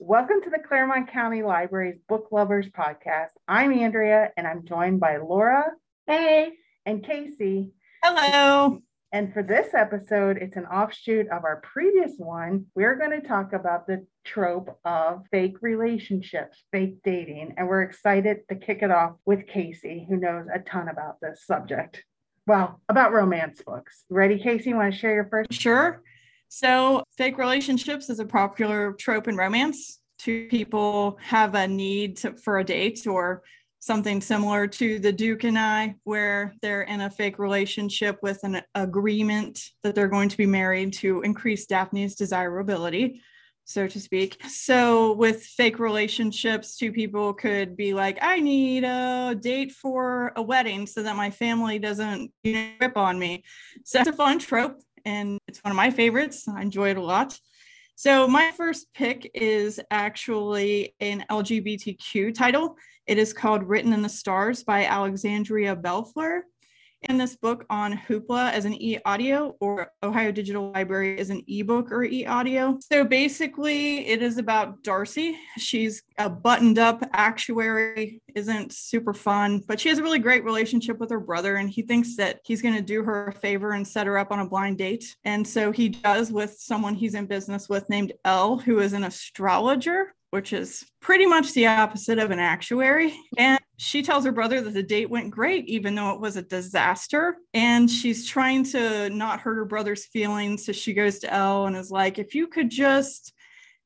Welcome to the Clermont County Library's Book Lovers Podcast. I'm Andrea and I'm joined by Laura. Hey. And Casey. Hello. And for this episode, it's an offshoot of our previous one. We're going to talk about the trope of fake relationships, fake dating. And we're excited to kick it off with Casey, who knows a ton about this subject. Well, about romance books. Ready, Casey? Want to share your first? Sure. So, fake relationships is a popular trope in romance. Two people have a need to, for a date or something similar to the Duke and I, where they're in a fake relationship with an agreement that they're going to be married to increase Daphne's desirability, so to speak. So, with fake relationships, two people could be like, I need a date for a wedding so that my family doesn't rip on me. So, that's a fun trope and it's one of my favorites. I enjoy it a lot. So, my first pick is actually an LGBTQ title. It is called Written in the Stars by Alexandria Bellefleur in this book on Hoopla as an e audio or Ohio Digital Library as an ebook or e audio. So basically, it is about Darcy. She's a buttoned up actuary, isn't super fun, but she has a really great relationship with her brother. And he thinks that he's going to do her a favor and set her up on a blind date. And so he does with someone he's in business with named Elle, who is an astrologer which is pretty much the opposite of an actuary. And she tells her brother that the date went great, even though it was a disaster. And she's trying to not hurt her brother's feelings. So she goes to Elle and is like, if you could just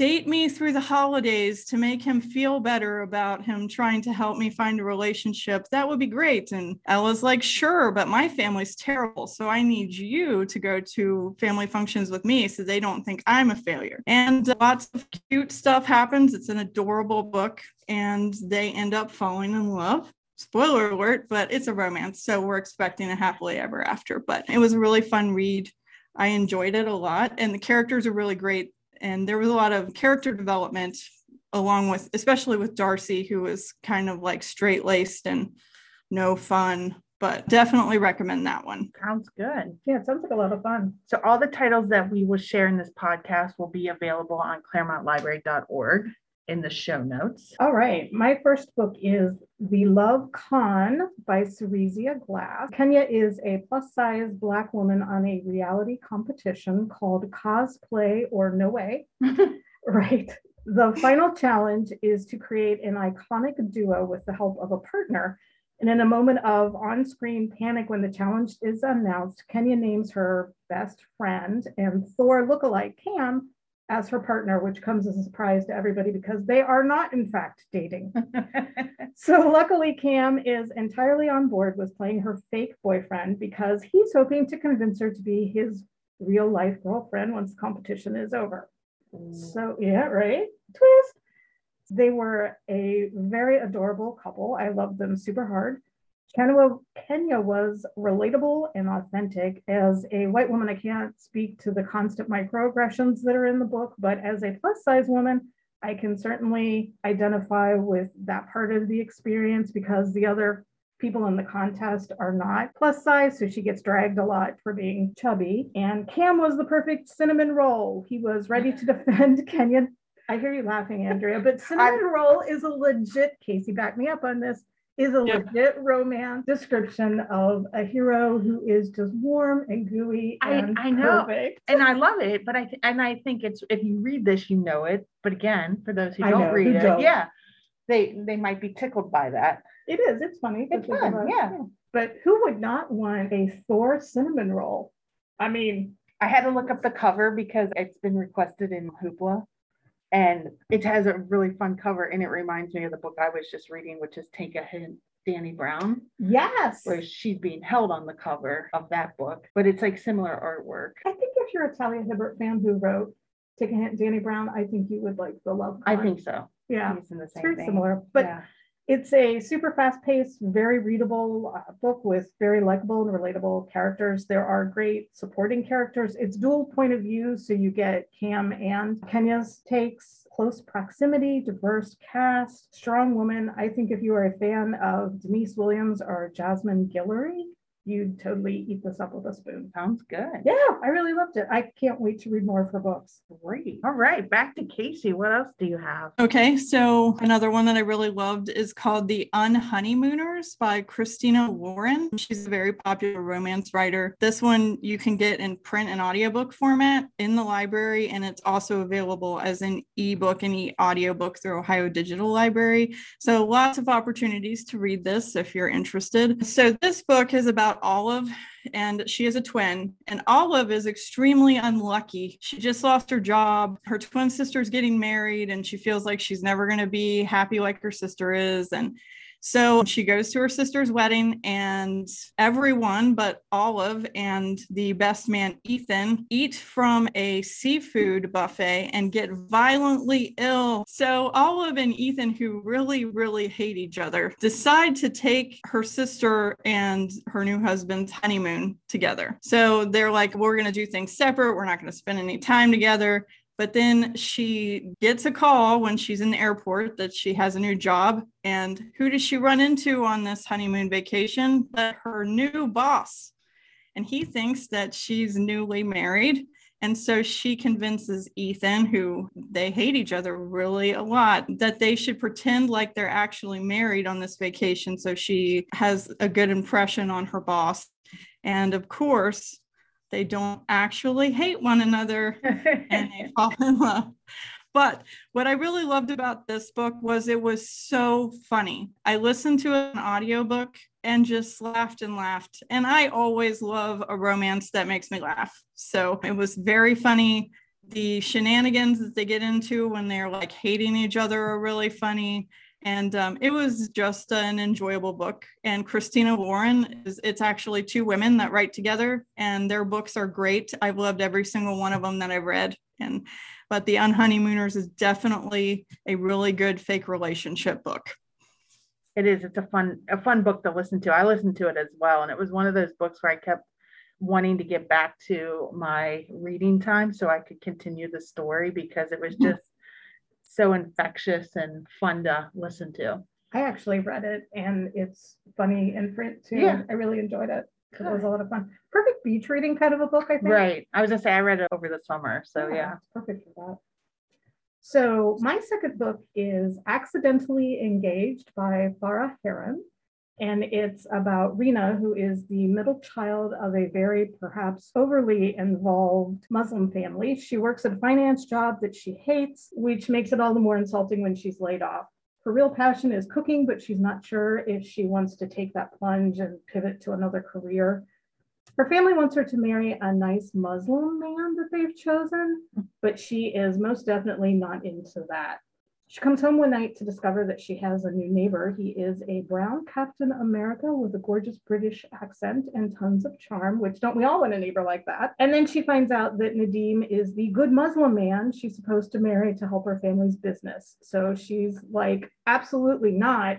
date me through the holidays to make him feel better about him trying to help me find a relationship, that would be great. And Ella's like, sure, but my family's terrible. So I need you to go to family functions with me so they don't think I'm a failure. And lots of cute stuff happens. It's an adorable book, and they end up falling in love spoiler alert, but it's a romance. So we're expecting a happily ever after. But it was a really fun read. I enjoyed it a lot. And the characters are really great and there was a lot of character development along with especially with darcy who was kind of like straight laced and no fun but definitely recommend that one sounds good yeah it sounds like a lot of fun so all the titles that we will share in this podcast will be available on clermontlibrary.org in the show notes. All right. My first book is The Love Con by Seressia Glass. Kenya is a plus size Black woman on a reality competition called Cosplay or No Way. right. The final challenge is to create an iconic duo with the help of a partner. And in a moment of on screen panic when the challenge is announced, Kenya names her best friend and Thor lookalike Cam as her partner, which comes as a surprise to everybody because they are not, in fact, dating. so, luckily, Cam is entirely on board with playing her fake boyfriend because he's hoping to convince her to be his real life girlfriend once the competition is over. Mm. So, yeah, right? Twist. They were a very adorable couple. I loved them super hard. Kenya, Kenya was relatable and authentic. As a white woman, I can't speak to the constant microaggressions that are in the book, but as a plus size woman, I can certainly identify with that part of the experience because the other people in the contest are not plus size, so she gets dragged a lot for being chubby. And Cam was the perfect cinnamon roll. He was ready to defend Kenya. I hear you laughing, Andrea, but cinnamon roll is a legit, Casey, back me up on this is a yep. legit romance description of a hero who is just warm and gooey and I, I know perfect. and I love it but I th- and I think it's if you read this you know it but again for those who don't know, read who it don't. yeah they they might be tickled by that it is it's funny it's fun yeah. yeah but who would not want a Thor cinnamon roll I mean I had to look up the cover because it's been requested in Hoopla and it has a really fun cover and it reminds me of the book I was just reading, which is Take a Hint, Dani Brown. Yes. Where she's being held on the cover of that book, but it's like similar artwork. I think if you're a Talia Hibbert fan who wrote Take a Hint, Dani Brown, I think you would like the love. I think so. Yeah. He's in the same it's very similar. But yeah. It's a super fast paced, very readable uh, book with very likable and relatable characters. There are great supporting characters. It's dual point of view, so you get Cam and Kenya's takes, close proximity, diverse cast, strong woman. I think if you are a fan of Denise Williams or Jasmine Guillory, you'd totally eat this up with a spoon. Sounds good. Yeah, I really loved it. I can't wait to read more of her books. Great. All right, back to Casey. What else do you have? Okay, so another one that I really loved is called The Unhoneymooners by Christina Lauren. She's a very popular romance writer. This one you can get in print and audiobook format in the library, and it's also available as an ebook and e audiobook through Ohio Digital Library. So lots of opportunities to read this if you're interested. So this book is about Olive, and she is a twin. And Olive is extremely unlucky. She just lost her job. Her twin sister's getting married, and she feels like she's never going to be happy like her sister is. And so she goes to her sister's wedding, and everyone but Olive and the best man, Ethan, eat from a seafood buffet and get violently ill. So Olive and Ethan, who really, really hate each other, decide to take her sister and her new husband's honeymoon together. So they're like, we're going to do things separate. We're not going to spend any time together. But then she gets a call when she's in the airport that she has a new job. And who does she run into on this honeymoon vacation? But her new boss. And he thinks that she's newly married. And so she convinces Ethan, who they hate each other really a lot, that they should pretend like they're actually married on this vacation. So she has a good impression on her boss. And of course, they don't actually hate one another and they fall in love. But what I really loved about this book was it was so funny. I listened to an audiobook and just laughed and laughed. And I always love a romance that makes me laugh. So it was very funny. The shenanigans that they get into when they're like hating each other are really funny and um, it was just an enjoyable book. And christina lauren is it's actually two women that write together and their books are great. I've loved every single one of them that i've read. And but the unhoneymooners is definitely a really good fake relationship book. It is. It's a fun a fun book to listen to. I listened to it as well and it was one of those books where i kept wanting to get back to my reading time so i could continue the story because it was hmm. just so infectious and fun to listen to. I actually read it and it's funny in print too. Yeah. I really enjoyed it. It was a lot of fun. Perfect beach reading kind of a book, I think. Right. I was gonna say I read it over the summer. So yeah. yeah. perfect for that. So my second book is Accidentally Engaged by Farah Heron. And it's about Rena, who is the middle child of a very perhaps overly involved Muslim family. She works at a finance job that she hates, which makes it all the more insulting when she's laid off. Her real passion is cooking, but she's not sure if she wants to take that plunge and pivot to another career. Her family wants her to marry a nice Muslim man that they've chosen, but she is most definitely not into that. She comes home one night to discover that she has a new neighbor. He is a brown Captain America with a gorgeous British accent and tons of charm, which don't we all want a neighbor like that? And then she finds out that Nadim is the good Muslim man she's supposed to marry to help her family's business. So she's like, absolutely not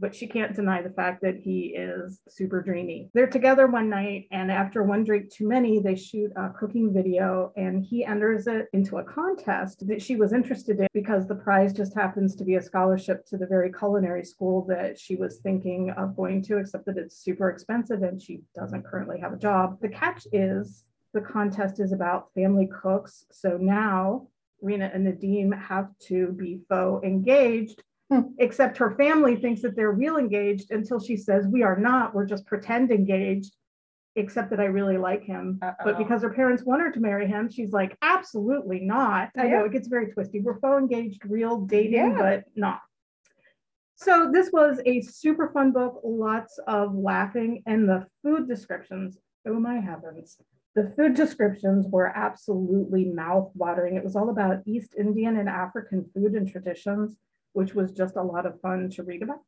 but she can't deny the fact that he is super dreamy. They're together one night, and after one drink too many, they shoot a cooking video, and he enters it into a contest that she was interested in because the prize just happens to be a scholarship to the very culinary school that she was thinking of going to, except that it's super expensive and she doesn't currently have a job. The catch is the contest is about family cooks. So now Rena and Nadim have to be faux engaged Hmm. except her family thinks that they're real engaged until she says, We are not, we're just pretend engaged, except that I really like him. Uh-oh. But because her parents want her to marry him, she's like, Absolutely not. I know it gets very twisty. We're faux engaged, real dating, yeah. but not. So this was a super fun book, lots of laughing, and the food descriptions. Oh my heavens. The food descriptions were absolutely mouth watering. It was all about East Indian and African food and traditions which was just a lot of fun to read about.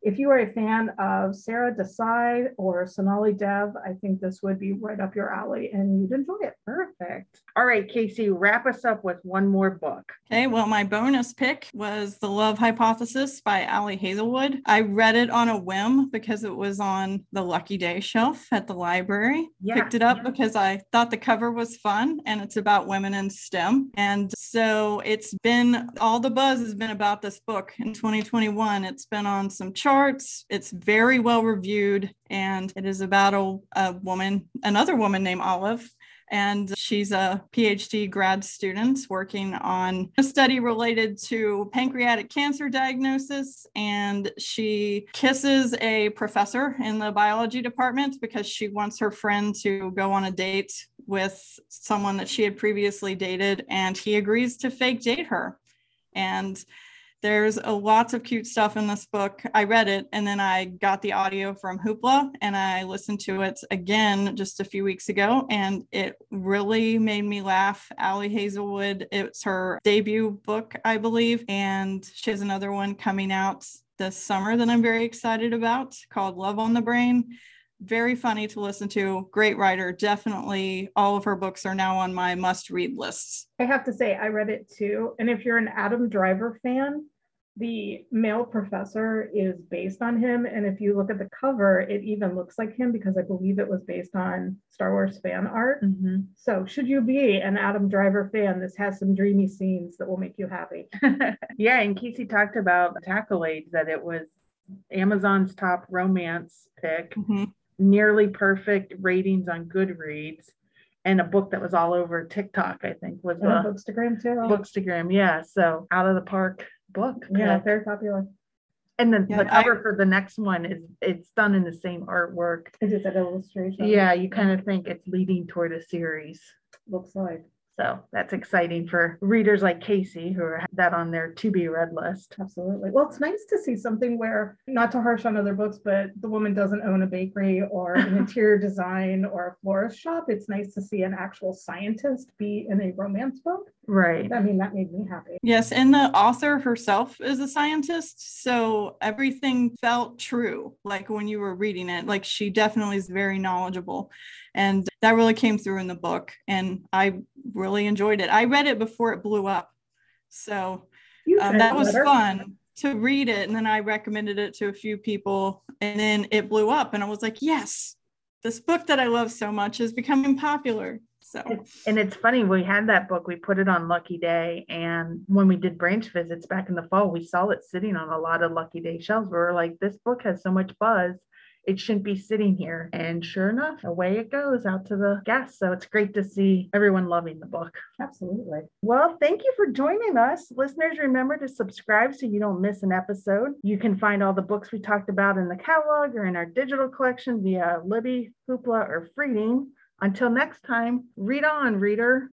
If you are a fan of Sara Desai or Sonali Dev, I think this would be right up your alley and you'd enjoy it. Perfect. All right, Casey, wrap us up with one more book. Okay, well, my bonus pick was The Love Hypothesis by Ali Hazelwood. I read it on a whim because it was on the Lucky Day shelf at the library. Yes, Picked it up yes. because I thought the cover was fun and it's about women in STEM. And so it's been all the buzz has been about this book in 2021. It's been on some charts charts. It's very well reviewed, and it is about a, a woman, another woman named Olive, and she's a PhD grad student working on a study related to pancreatic cancer diagnosis. And she kisses a professor in the biology department because she wants her friend to go on a date with someone that she had previously dated, and he agrees to fake date her. And there's a lots of cute stuff in this book. I read it and then I got the audio from Hoopla and I listened to it again just a few weeks ago and it really made me laugh. Ali Hazelwood, it's her debut book, I believe, and she has another one coming out this summer that I'm very excited about called Love on the Brain very funny to listen to. Great writer. Definitely all of her books are now on my must read lists. I have to say, I read it too. And if you're an Adam Driver fan, the male professor is based on him. And if you look at the cover, it even looks like him because I believe it was based on Star Wars fan art. Mm-hmm. So, should you be an Adam Driver fan, this has some dreamy scenes that will make you happy. yeah, and Casey talked about Accolades that it was Amazon's top romance pick, mm-hmm. Nearly perfect ratings on Goodreads, and a book that was all over TikTok, I think was And the Bookstagram too. Bookstagram. Yeah, so out of the park book. yeah, pick. very popular. And then Yeah, the I- cover for the next one is it's done in the same artwork. Is it that illustration? Yeah, you kind of think it's leading toward a series. Looks like. So that's exciting for readers like Casey who have that on their to be read list. Absolutely. Well, it's nice to see something where, not to harsh on other books, but the woman doesn't own a bakery or an interior design or a florist shop. It's nice to see an actual scientist be in a romance book. Right. I mean, that made me happy. Yes, and the author herself is a scientist, so everything felt true. Like when you were reading it, like she definitely is very knowledgeable, and that really came through in the book. And I really enjoyed it. I read it before it blew up, so um, that was fun to read it. And then I recommended it to a few people, and then it blew up, and I was like, yes, this book that I love so much is becoming popular. So And it's funny, we had that book, we put it on Lucky Day. And when we did branch visits back in the fall, we saw it sitting on a lot of Lucky Day shelves. We were like, this book has so much buzz. It shouldn't be sitting here. And sure enough, away it goes out to the guests. So it's great to see everyone loving the book. Absolutely. Well, thank you for joining us. Listeners, remember to subscribe so you don't miss an episode. You can find all the books we talked about in the catalog or in our digital collection via Libby, Hoopla, or Freading. Until next time, read on, reader.